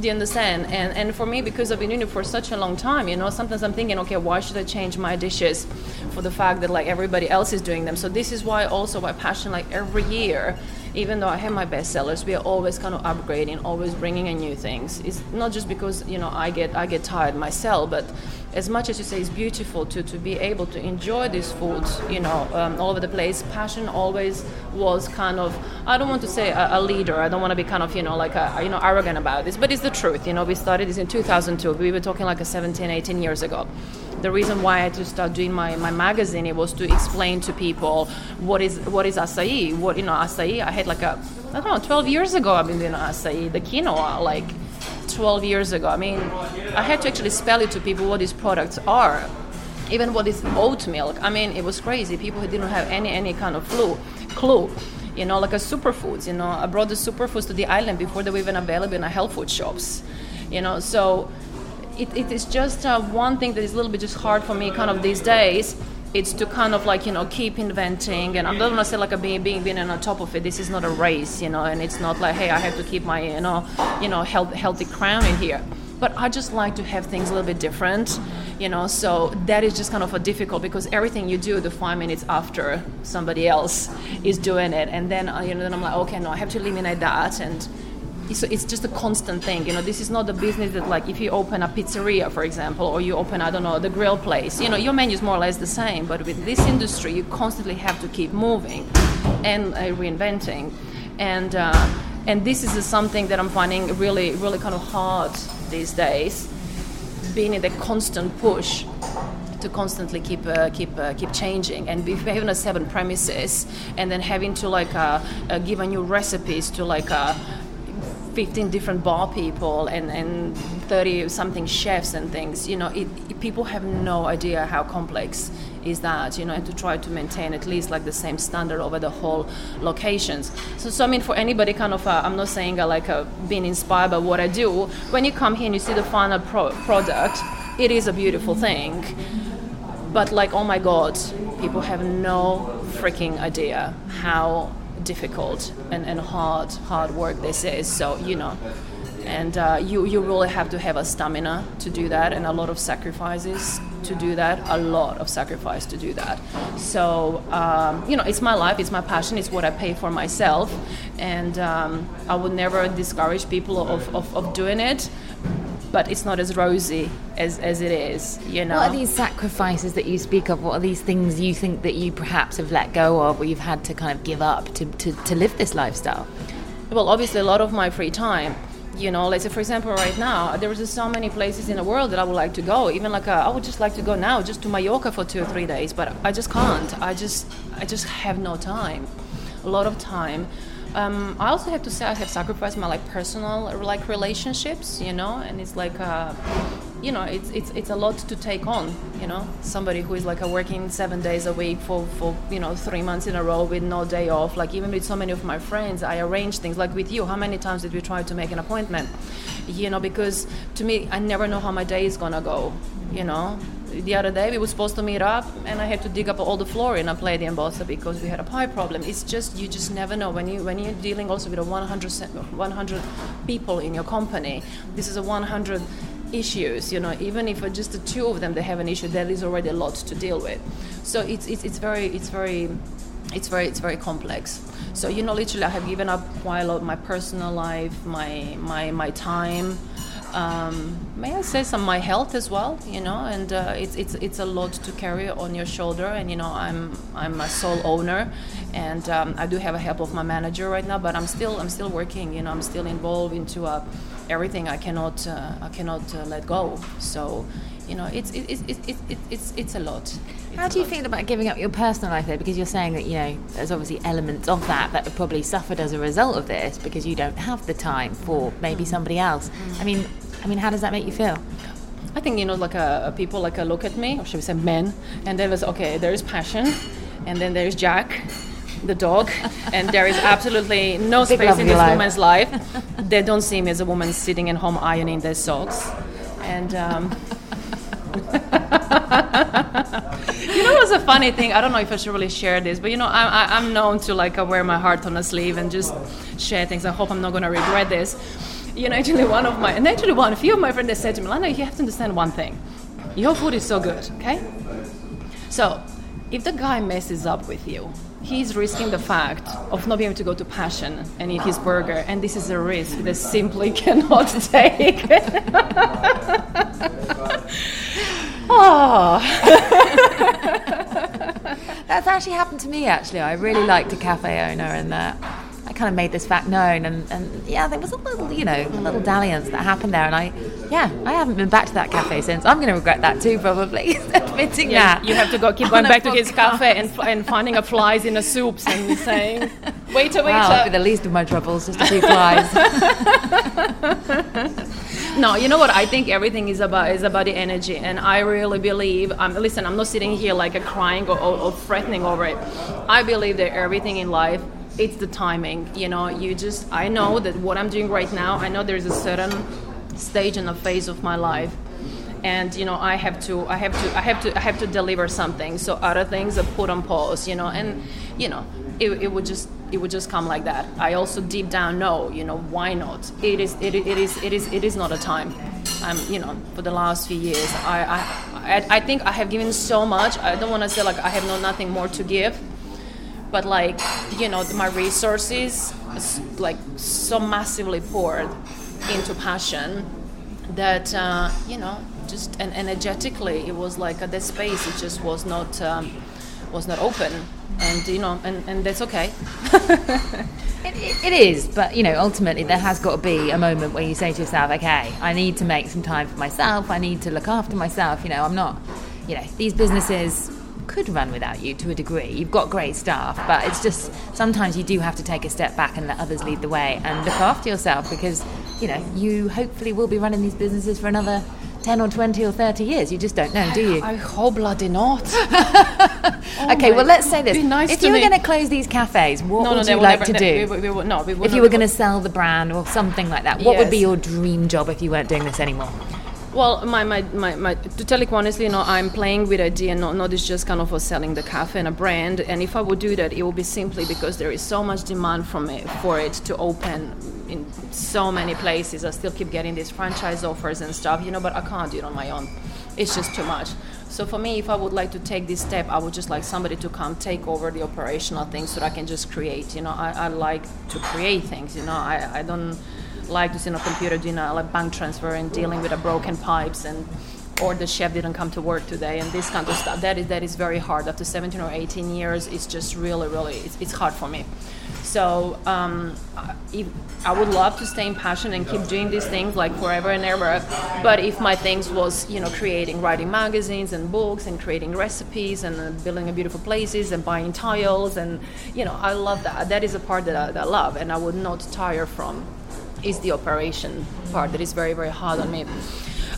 Do you understand? And and for me, because I've been doing it for such a long time, you know, sometimes I'm thinking, okay, why should I change my dishes for the fact that like everybody else is doing them? So this is why also my passion, like every year, even though I have my bestsellers, we are always kind of upgrading, always bringing in new things. It's not just because you know I get I get tired myself, but as much as you say it's beautiful to, to be able to enjoy this food, you know, um, all over the place. Passion always was kind of I don't want to say a, a, leader. I don't want to be kind of you know like a, you know arrogant about this, but it's the truth. You know, we started this in 2002. We were talking like a 17, 18 years ago the reason why I had to start doing my, my magazine it was to explain to people what is what is acai. What you know, acai. I had like a I don't know, 12 years ago I've been doing acai, the quinoa, like 12 years ago. I mean, I had to actually spell it to people what these products are. Even what is oat milk. I mean, it was crazy. People who didn't have any any kind of clue. clue. You know, like a superfoods. You know, I brought the superfoods to the island before they were even available in the health food shops. You know, so it, it is just uh, one thing that is a little bit just hard for me kind of these days. It's to kind of like you know keep inventing and i don't want to say like a being being being on top of it. This is not a race you know and it's not like hey i have to keep my you know you know health, healthy crown in here. But i just like to have things a little bit different you know so that is just kind of a difficult because everything you do the five minutes after somebody else is doing it. And then uh, you know then i'm like okay no i have to eliminate that and so it's just a constant thing you know this is not a business that like if you open a pizzeria for example or you open i don't know the grill place you know your menu is more or less the same but with this industry you constantly have to keep moving and uh, reinventing. And uh, and this is something that i'm finding really really kind of hard these days being in the constant push to constantly keep uh, keep uh, keep changing and be having a seven premises and then having to like uh, uh give a new recipes to like uh, 15 different bar people and, and 30 something chefs and things you know it, it, people have no idea how complex is that you know and to try to maintain at least like the same standard over the whole locations. So, so i mean for anybody kind of uh, i'm not saying uh, like uh, being inspired by what i do when you come here and you see the final pro- product it is a beautiful thing. But like oh my god people have no freaking idea how difficult and, and hard hard work this is. So you know, and uh, you you really have to have a stamina to do that and a lot of sacrifices to do that. A lot of sacrifice to do that. So um, you know, it's my life, it's my passion, it's what I pay for myself, and um, I would never discourage people of, of, of doing it but it's not as rosy as, as it is, you know. What are these sacrifices that you speak of? What are these things you think that you perhaps have let go of or you've had to kind of give up to, to, to live this lifestyle? Well, obviously, a lot of my free time. You know, let's say, for example, right now, there is so many places in the world that I would like to go. Even like, a, I would just like to go now, just to Mallorca for two or three days, but I just can't. I just, I just have no time. A lot of time um, I also have to say I have sacrificed my like personal like relationships, you know, and it's like uh, you know it's it's it's a lot to take on, you know, somebody who is like a working seven days a week for for you know three months in a row with no day off. Like even with so many of my friends, I arrange things. Like with you, how many times did we try to make an appointment? You know, because to me, I never know how my day is gonna go. You know, the other day we were supposed to meet up and I had to dig up all the floor in a Playa d'en Bossa because we had a pipe problem. It's just you just never know when you when you're dealing also with a 100 100 people in your company. This is a 100 issues. You know, even if just the two of them they have an issue, there is already a lot to deal with. So it's it's, it's very it's very it's very it's very complex. So you know, literally, I have given up quite a lot my personal life, my my my time um, may I say some my health as well, you know, and uh, it's it's it's a lot to carry on your shoulder, and you know I'm I'm a sole owner, and um, I do have a help of my manager right now, but I'm still I'm still working, you know, I'm still involved into uh, everything. I cannot uh, I cannot uh, let go. So you know, it's it, it, it, it, it, it's it's a lot. How do you lot. feel about giving up your personal life though? Because you're saying that you know there's obviously elements of that that have probably suffered as a result of this because you don't have the time for maybe somebody else. I mean, I mean, how does that make you feel? I think you know, like uh, people like uh, look at me, or should we say men, and there was okay. There's passion, and then there's Jack, the dog, *laughs* and there is absolutely no Big space in this life. woman's life. *laughs* they don't see me as a woman sitting at home ironing their socks, and. Um, *laughs* you know what's a funny thing? I don't know if I should really share this, but you know, I, I'm known to like uh, wear my heart on a sleeve and just share things. I hope I'm not going to regret this. You know, actually, one of my, and actually, one, a few of my friends they said to me, Lana, you have to understand one thing. Your food is so good, okay? So, if the guy messes up with you, he's risking the fact of not being able to go to Passion and eat his burger, and this is a risk they simply *laughs* cannot take. oh. *laughs* That's actually happened to me. Actually, I really liked a cafe owner, and uh, I kind of made this fact known. And, and yeah, there was a little, you know, a little dalliance that happened there. And I, yeah, I haven't been back to that cafe since. I'm going to regret that too, probably *laughs* admitting Yeah, that. you have to go keep going back to his cafe and, and finding a flies in the soups and saying, waiter, *laughs* waiter. Wow, the least of my troubles, just a few flies. *laughs* No, you know what? I think everything is about is about the energy, and I really believe. Um, listen, I'm not sitting here like a crying or, or, or threatening over it. I believe that everything in life, it's the timing. You know, you just. I know that what I'm doing right now. I know there's a certain stage and a phase of my life, and you know, I have to, I have to, I have to, I have to deliver something. So other things are put on pause. You know, and you know, it, it would just it would just come like that. I also deep down know, you know, why not? It is, it, it is, it is, it is not a time. i'm you know, for the last few years, I, I, I, think I have given so much. I don't want to say like I have no nothing more to give, but like, you know, my resources, like, so massively poured into passion that uh, you know, just and energetically, it was like uh, the space. It just was not, um, was not open, and you know, and, and that's okay. *laughs* It, it is, but you know, ultimately there has got to be a moment where you say to yourself, "Okay, I need to make some time for myself. I need to look after myself." You know, I'm not, you know, these businesses could run without you to a degree. You've got great staff, but it's just sometimes you do have to take a step back and let others lead the way and look after yourself because, you know, you hopefully will be running these businesses for another 10 or 20 or 30 years. You just don't know, do you? I hope bloody not. *laughs* Oh okay, well, let's say this. Be nice if you were going to close these cafes, what no, no, would they you like never, to do? We, we, will- no, we if you were going to sell the brand or something like that, what would be your dream job if you weren't doing this anymore? Well, my, my, my, my, to tell you honestly, you know, I'm playing with idea, not, not it's just kind of for selling the cafe and a brand. And if I would do that, it would be simply because there is so much demand from it, for it to open in so many places. I still keep getting these franchise offers and stuff, you know, but I can't do it on my own. It's just too much. So for me, if I would like to take this step, I would just like somebody to come take over the operational things so that I can just create. You know, I, I like to create things. You know, I, I don't like on a computer doing a like bank transfer and dealing with the broken pipes and or the chef didn't come to work today and this kind of stuff that is that is very hard after 17 or 18 years it's just really really it's, it's hard for me so um, I- if, I would love to stay in passion and keep doing these things like forever and ever. But if my things was, you know, creating, writing magazines and books and creating recipes and uh, building beautiful places and buying tiles and, you know, I love that. That is a part that I, that I love and I would not tire from. Is the operation part that is very very hard on me.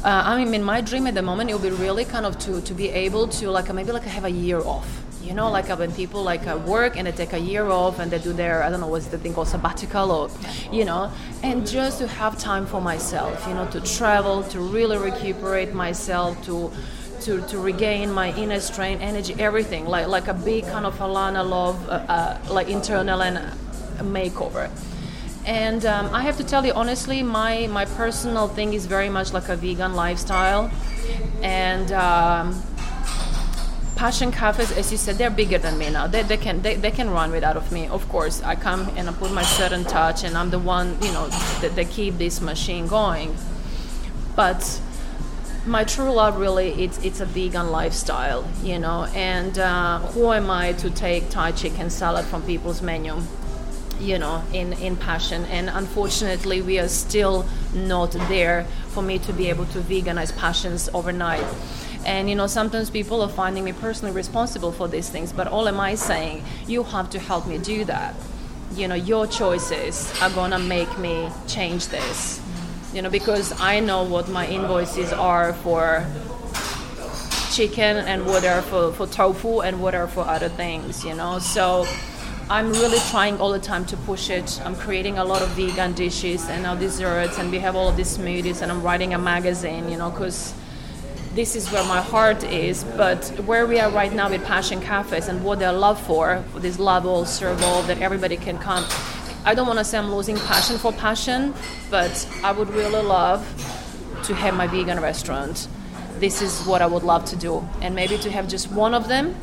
Uh, I mean, in my dream at the moment it would be really kind of to to be able to like maybe like have a year off. You know like uh, when people like uh, work and they take a year off and they do their i don't know what's the thing called sabbatical or you know and just to have time for myself you know to travel to really recuperate myself to to, to regain my inner strength energy everything. Like like a big kind of a Lana Love uh, uh, like internal and makeover and um, I have to tell you honestly, my, my personal thing is very much like a vegan lifestyle. And um, Passion cafes, as you said, they're bigger than me now. They, they can they, they can run without of me. Of course, I come and I put my certain touch, and I'm the one you know that, that keep this machine going. But my true love really it's it's a vegan lifestyle, you know. And uh, who am I to take Thai chicken salad from people's menu? You know in in passion. And unfortunately we are still not there for me to be able to veganize passions overnight. And you know sometimes people are finding me personally responsible for these things but all am i saying you have to help me do that. You know your choices are gonna make me change this. You know because i know what my invoices are for chicken and what are for, for tofu and what are for other things you know? So i'm really trying all the time to push it i'm creating a lot of vegan dishes and now desserts and we have all of these smoothies and i'm writing a magazine you know because this is where my heart is. But where we are right now with Passion Cafes and what they're love for, this love all serve all that everybody can come. I don't want to say I'm losing passion for passion, but I would really love to have my vegan restaurant. This is what I would love to do, and maybe to have just one of them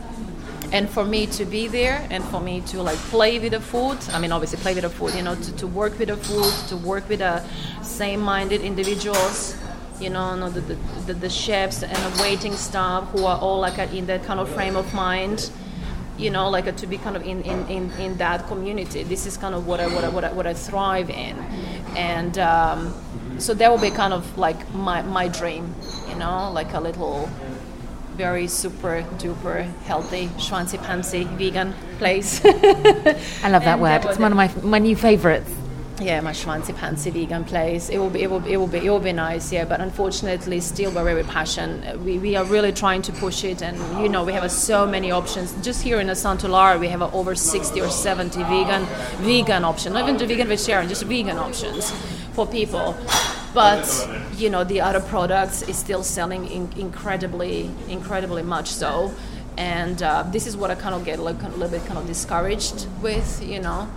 and for me to be there and for me to like play with the food i mean obviously play with the food you know to, to work with the food to work with the same-minded individuals you know, the, the, the, chefs and the waiting staff who are all like in that kind of frame of mind you know like to be kind of in, in, in, in that community. This is kind of what I, what I, what I, what I thrive in. And um, so that will be kind of like my, my dream you know like a little very super duper healthy schwancy pansy vegan place *laughs* i love that word uh, it's one of my, my new favorites yeah, my schwancy pantsy vegan place. It will be, it will, it will be, it will be nice. Yeah, but unfortunately, still very, very passion. We, we are really trying to push it, and you know, we have so many options. Just here in the Santular, we have over sixty or seventy vegan, vegan options. Not even the vegan vegetarian, just vegan options for people. But you know, the other products is still selling in, incredibly, incredibly much so. And uh, this is what I kind of get like, a little bit kind of discouraged with, you know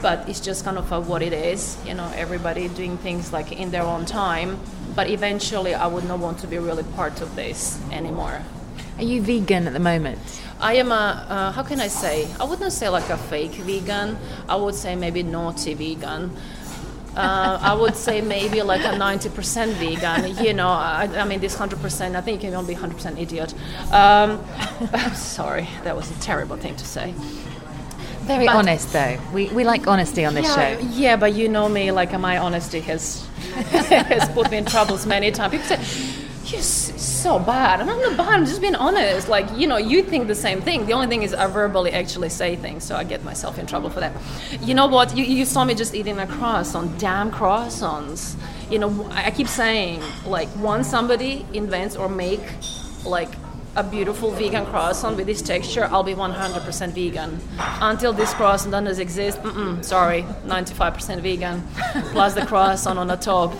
but it's just kind of what it is. You know, everybody doing things like in their own time. But eventually, I would not want to be really part of this anymore. Are you vegan at the moment? I am a, uh, how can I say? I wouldn't say like a fake vegan. I would say maybe naughty vegan. Uh, I would say maybe like a 90% vegan. You know, I, I mean, this 100%, I think you can only be 100% idiot. Um, *laughs* sorry, that was a terrible thing to say. Very but, honest, though. We, we like honesty on this yeah, show. Yeah, but you know me, like my honesty has *laughs* has put me in troubles many times. People say, you're so bad. I'm not bad, I'm just being honest. Like, you know, you think the same thing. The only thing is I verbally actually say things, so I get myself in trouble for that. You know what? You, you saw me just eating a croissant, damn croissants. You know, I keep saying, like, once somebody invents or make, like, a beautiful vegan croissant with this texture, I'll be 100% vegan. Until this croissant doesn't exist, sorry, 95% vegan, *laughs* plus the croissant on the top.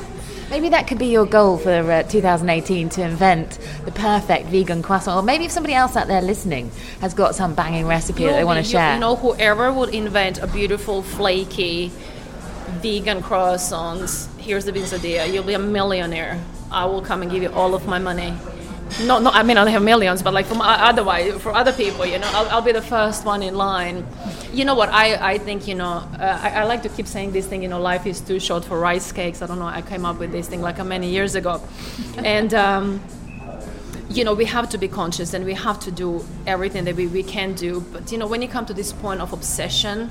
Maybe that could be your goal for uh, 2018 to invent the perfect vegan croissant. Or maybe if somebody else out there listening has got some banging recipe You'll that they want to share. You know, whoever would invent a beautiful, flaky vegan croissants, here's the business idea. You'll be a millionaire. I will come and give you all of my money not, not I mean I don't have millions, but like for otherwise for other people, you know, I'll, I'll, be the first one in line. You know what? I, I think you know uh, I, I, like to keep saying this thing. You know, life is too short for rice cakes. I don't know. I came up with this thing like many years ago, and. Um, you know, we have to be conscious and we have to do everything that we, we can do. But, you know, when you come to this point of obsession,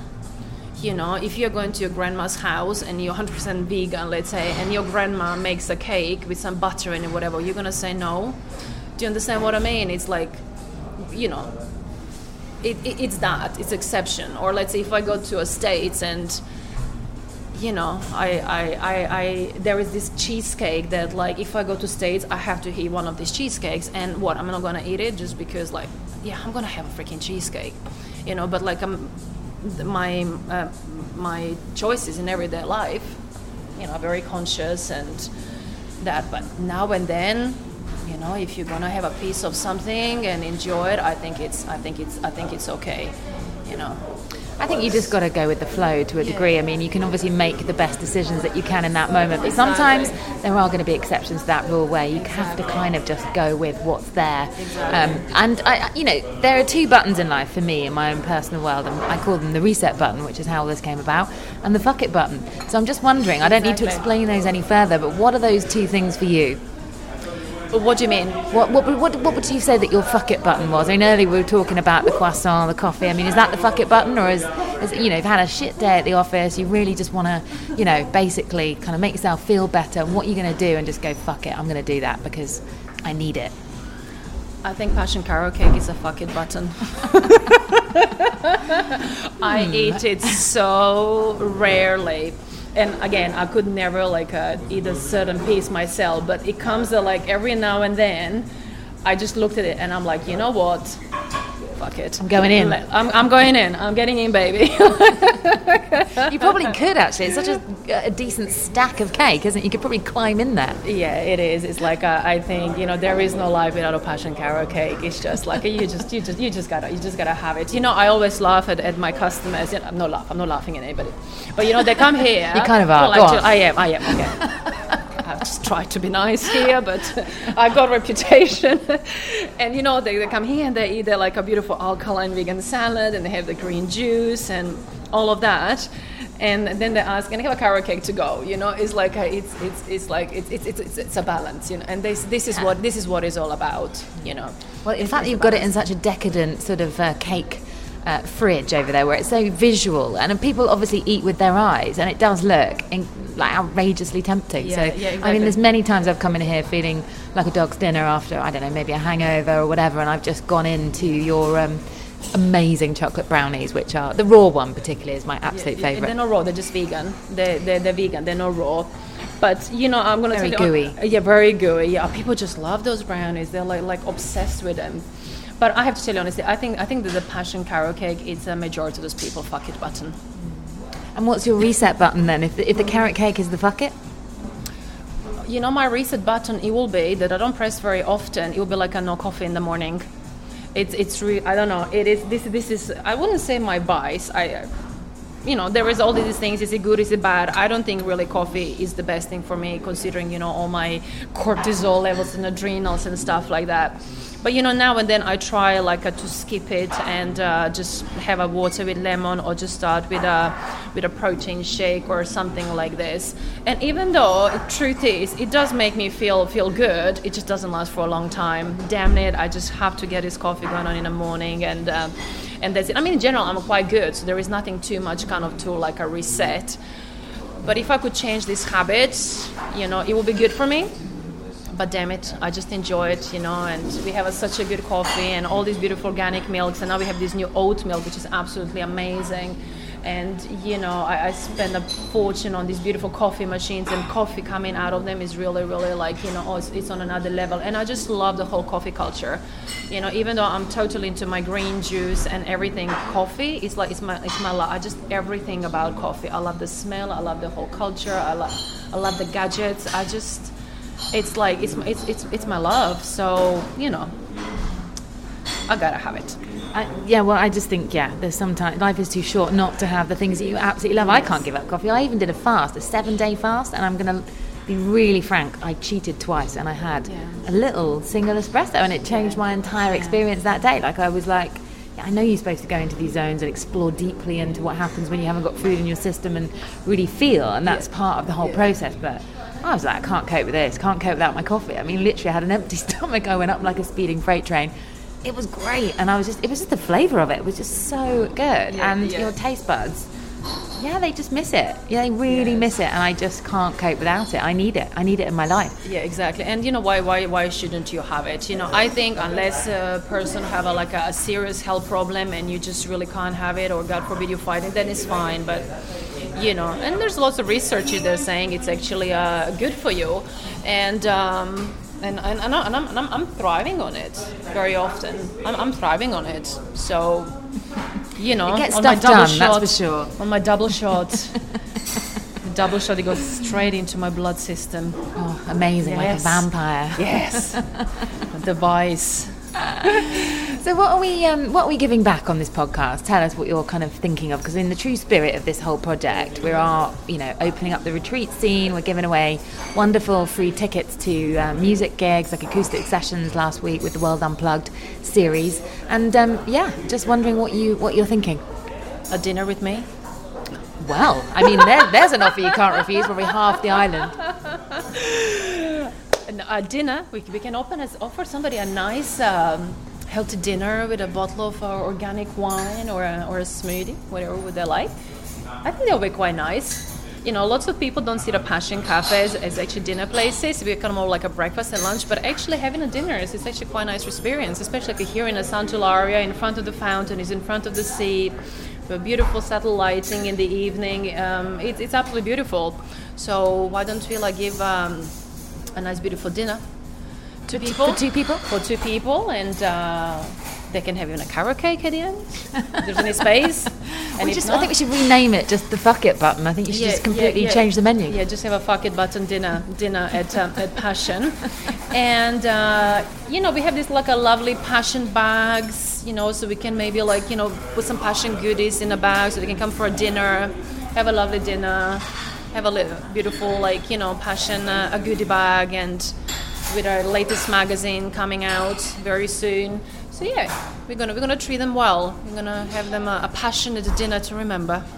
you know, if you're going to your grandma's house and you're 100% vegan, let's say, and your grandma makes a cake with some butter in it, whatever, you're gonna say no. Do you understand what I mean? It's like, you know, it, it, it's that it's exception. Or let's say if I go to a states and you know, I, I, I, I, there is this cheesecake that like if I go to States, I have to eat one of these cheesecakes, and what I'm not gonna eat it just because like, yeah, I'm gonna have a freaking cheesecake, you know. But like I'm, my uh, my choices in everyday life, you know, very conscious and that. But now and then, you know, if you're gonna have a piece of something and enjoy it, I think it's I think it's I think it's okay, you know. I think you just got to go with the flow to a degree. I mean, you can obviously make the best decisions that you can in that moment, but sometimes there are going to be exceptions to that rule where you have to kind of just go with what's there. Um, and I, you know, there are two buttons in life for me in my own personal world, and I call them the reset button, which is how all this came about, and the fuck it button. So I'm just wondering, I don't need to explain those any further, but what are those two things for you? What do you mean? What, what, what, what would you say that your fuck it button was? I mean, earlier we were talking about the croissant, the coffee. I mean, is that the fuck it button, or is, is you know, you've had a shit day at the office, you really just want to, you know, basically kind of make yourself feel better. And what are you going to do? And just go fuck it, I'm going to do that because I need it. I think passion carrot cake is a fuck it button. *laughs* *laughs* I eat it so rarely. And again, I could never like uh, eat a certain piece myself, but it comes uh, like every now and then. I just looked at it and I'm like, you know what? Fuck it. I'm going in. *laughs* I'm, I'm going in. I'm getting in, baby. *laughs* You probably could actually. It's such a, a decent stack of cake, isn't it? You could probably climb in there. Yeah, it is. It's like uh, I think you know there is no life without a passion carrot cake. It's just like you just you just you just gotta you just gotta have it. You know, I always laugh at, at my customers. You know, I'm not laugh. I'm not laughing at anybody. But you know, they come here. *laughs* You kind of are. Well, Go actually, on. I am. I am. Okay. I've just tried to be nice here, but *laughs* I've got reputation. *laughs* and you know, they, they come here and they eat their like a beautiful alkaline vegan salad, and they have the green juice and all of that. And then they ask, "Can I have a carrot cake to go?" You know, it's like a, it's it's it's like it's it's, it's it's a balance, you know. And this this is what this is what it's all about, you know. Well, in fact, you've got it in such a decadent sort of uh, cake uh, fridge over there, where it's so visual, and people obviously eat with their eyes, and it does look in, like outrageously tempting. Yeah, so, yeah, I mean, there's many times I've come in here feeling like a dog's dinner after I don't know, maybe a hangover or whatever, and I've just gone into your. Um, Amazing chocolate brownies, which are the raw one particularly is my absolute Yeah, favourite. They're not raw. They're just vegan. They're, they're, they're vegan. They're not raw. But you know, I'm gonna Very tell you, gooey. Yeah, very gooey. Yeah, people just love those brownies. They're like like obsessed with them. But I have to tell you honestly, I think I think that the passion carrot cake is a majority of those people fuck it button. And what's your reset button then? If the, if the carrot cake is the fuck it, You know, my reset button it will be that I don't press very often. It will be like a no coffee in the morning. It's it's re- I don't know. It is this this is I wouldn't say my vice. I you know there is all these things. Is it good? Is it bad? I don't think really coffee is the best thing for me, considering you know all my cortisol levels and adrenals and stuff like that. But you know now and then I try like uh, to skip it and uh, just have a water with lemon or just start with a with a protein shake or something like this. And even though truth is it does make me feel feel good, it just doesn't last for a long time. Damn it! I just have to get this coffee going on in the morning and. Um, and that's it. I mean, in general, I'm quite good, so there is nothing too much kind of to like a reset. But if I could change these habits, you know, it would be good for me. But damn it, I just enjoy it, you know. And we have a, such a good coffee and all these beautiful organic milks, and now we have this new oat milk, which is absolutely amazing. And you know, I, I spend a fortune on these beautiful coffee machines, and coffee coming out of them is really, really like you know, oh, it's, it's on another level. And I just love the whole coffee culture. You know, even though I'm totally into my green juice and everything, coffee is like it's my it's my love. I just everything about coffee. I love the smell. I love the whole culture. I love I love the gadgets. I just it's like it's it's it's, it's my love. So you know, I gotta have it. I, yeah, well, I just think, yeah, there's sometimes life is too short not to have the things that you absolutely love. I can't give up coffee. I even did a fast, a seven day fast, and I'm going to be really frank. I cheated twice, and I had Yeah. a little single espresso, and it changed my entire experience that day. Like, I was like, I know you're supposed to go into these zones and explore deeply into what happens when you haven't got food in your system and really feel, and that's part of the whole process. But I was like, I can't cope with this, can't cope without my coffee. I mean, literally, I had an empty *laughs* stomach. I went up like a speeding freight train. It was great, and I was just—it was just the flavour of it. It was just so good, Yeah, and yeah. your taste buds, yeah, they just miss it. Yeah, they really Yes. miss it, and I just can't cope without it. I need it. I need it in my life. Yeah, exactly. And you know why why why shouldn't you have it? You know, I think unless a person have a, like a, a serious health problem and you just really can't have it, or God forbid you fight it, then it's fine. But you know, and there's lots of research there saying it's actually uh, good for you, and. Um, and, and, and, I'm, and I'm, and I'm, I'm thriving on it very often. I'm, I'm thriving on it. So, you know, on my double done, shot, sure. On my double shot, *laughs* the double shot, it goes straight into my blood system. Oh, amazing, like a vampire. Yes. *laughs* the Device. *laughs* So, what are we? Um, what are we giving back on this podcast? Tell us what you're kind of thinking of, because in the true spirit of this whole project, we are, you know, opening up the retreat scene. We're giving away wonderful free tickets to uh, music gigs, like acoustic sessions last week with the World Unplugged series, and um, yeah, just wondering what you what you're thinking. A dinner with me? Well, I mean, there, there's an offer you can't refuse. Probably half the island. *laughs* a dinner. We, we can open as offer somebody a nice um, healthy dinner with a bottle of uh, organic wine or a, or a smoothie, whatever would they like. I think would be quite nice. You know, lots of people don't see the passion cafes as actually dinner places. We kind of more like a breakfast and lunch, but actually having a dinner is it's actually quite a nice experience, especially like here in the Sant'Eularia, in front of the fountain, is in front of the sea, with beautiful subtle lighting in the evening. Um, it, it's absolutely beautiful. So why don't we like give um, a nice beautiful dinner to people For two people? for two people, and uh, they can have even a carrot cake at the end. *laughs* if there's any space. And We just, not, I think we should rename it just the fuck it button. I think you should Yeah, just completely yeah, yeah. change the menu. Yeah, just have a fuck it button dinner dinner at um, at *laughs* Passion, and uh, you know we have this like a lovely Passion bags, you know, so we can maybe like you know put some Passion goodies in a bag so they can come for a dinner, have a lovely dinner, have a li- beautiful like you know Passion uh, a goodie bag, and with our latest magazine coming out very soon. So yeah, we're gonna we're gonna treat them well. We're gonna have them a, a passionate dinner to remember. *laughs*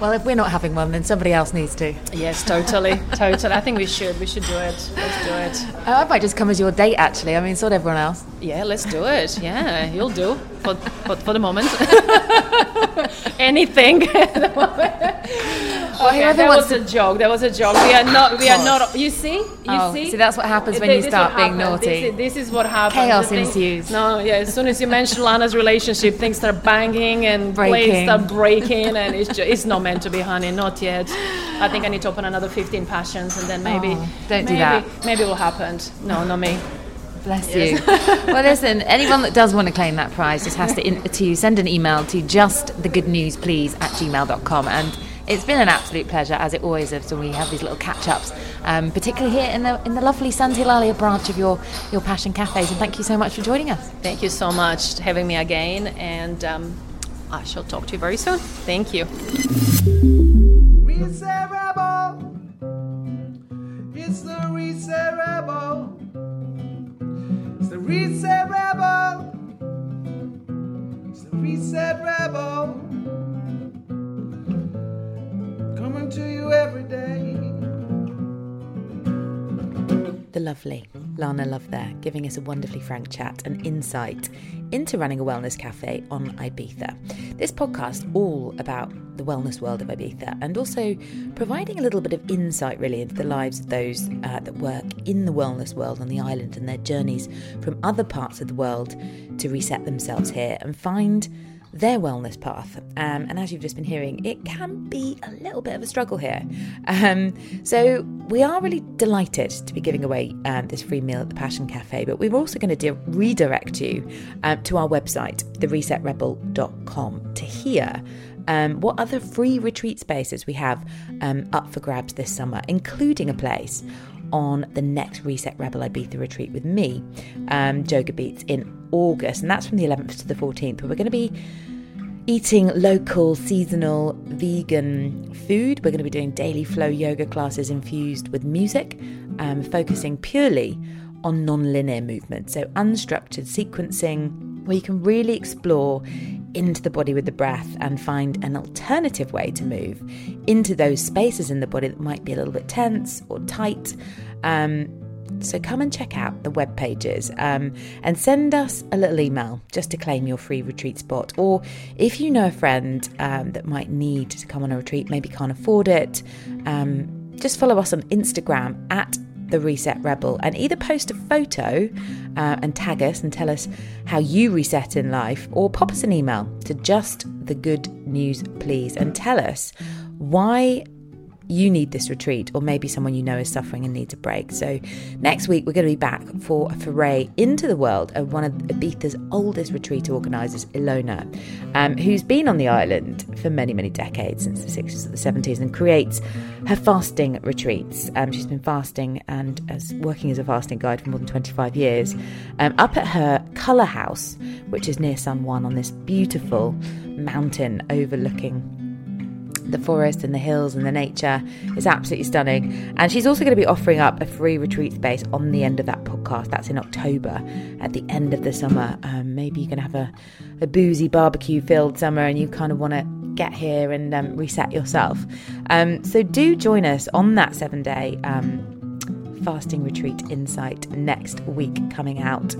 Well, if we're not having one, then somebody else needs to. Yes, totally, totally. I think we should. We should do it. Let's do it. Oh, I might just come as your date, actually. I mean, sort everyone else. Yeah, let's do it. Yeah, you'll do for for, for the moment. *laughs* *laughs* Anything. Oh, okay, whoever that was a joke. That was a joke. We are not. We are not. You see. You Oh, see. see, that's what happens when This you start being naughty. This is, this is what happens. Chaos The ensues. No, yeah. As soon as you mention Lana's relationship, things start banging and plates start breaking, and it's just, it's not meant to be, honey. Not yet. I think I need to open another 15 passions, and then oh, maybe. Oh, don't do maybe, that. Maybe it will happen. No, not me. Bless you. well, listen, anyone that does want to claim that prize just has to, in, to send an email to justthegoodnewsplease at gmail.com. And it's been an absolute pleasure, as it always is, when we have these little catch-ups, um, particularly here in the in the lovely Sant'Eulalia branch of your, your Passion Cafes. And thank you so much for joining us. Thank you so much for having me again, and um, I shall talk to you very soon. Thank you. Reset It's the Reset Rebel. It's the Reset Rebel. It's the Reset Coming to you every day. the lovely Lana Love there, giving us a wonderfully frank chat and insight into running a wellness cafe on Ibiza. This podcast all about the wellness world of Ibiza and also providing a little bit of insight really into the lives of those uh, that work in the wellness world on the island and their journeys from other parts of the world to reset themselves here and find their wellness path. Um, and as you've just been hearing, it can be a little bit of a struggle here. Um, so we are really delighted to be giving away um, this free meal at the Passion Cafe, but we're also going to de- redirect you um, to our website, theresetrebel.com, to hear. Um, what other free retreat spaces we have um, up for grabs this summer, including a place on the next Reset Rebel Ibiza retreat with me, um, Joga Beats, in August. And that's from the 11th to the 14th, where we're going to be eating local, seasonal, vegan food. We're going to be doing daily flow yoga classes infused with music, um, focusing purely on non linear movement. So, unstructured sequencing, where you can really explore into the body with the breath and find an alternative way to move into those spaces in the body that might be a little bit tense or tight. Um, so come and check out the web pages um, and send us a little email just to claim your free retreat spot. Or if you know a friend um, that might need to come on a retreat, maybe can't afford it, um, just follow us on Instagram at the Reset Rebel and either post a photo uh, and tag us and tell us how you reset in life, or pop us an email to just the good news, please, and tell us why you need this retreat, or maybe someone you know is suffering and needs a break. So, next week, we're going to be back for a foray into the world of one of Ibiza's oldest retreat organisers, Ilona, um, who's been on the island for many, many decades, since the 60s or the 70s, and creates her fasting retreats. Um, she's been fasting and as working as a fasting guide for more than 25 years, um, up at her colour house, which is near San Juan on this beautiful mountain overlooking the forest and the hills and the nature is absolutely stunning. And she's also going to be offering up a free retreat space on the end of that podcast. That's in October at the end of the summer. Um, maybe you're going to have a, a boozy barbecue filled summer and you kind of want to get here and um, reset yourself. Um, so do join us on that seven day. Um, fasting retreat insight next week coming out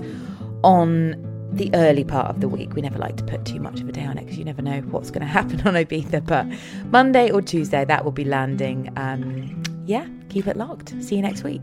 on the early part of the week. We never like to put too much of a day on it because you never know what's going *laughs* to happen on Ibiza. But Monday or Tuesday, that will be landing. Um, yeah, keep it locked. See you next week.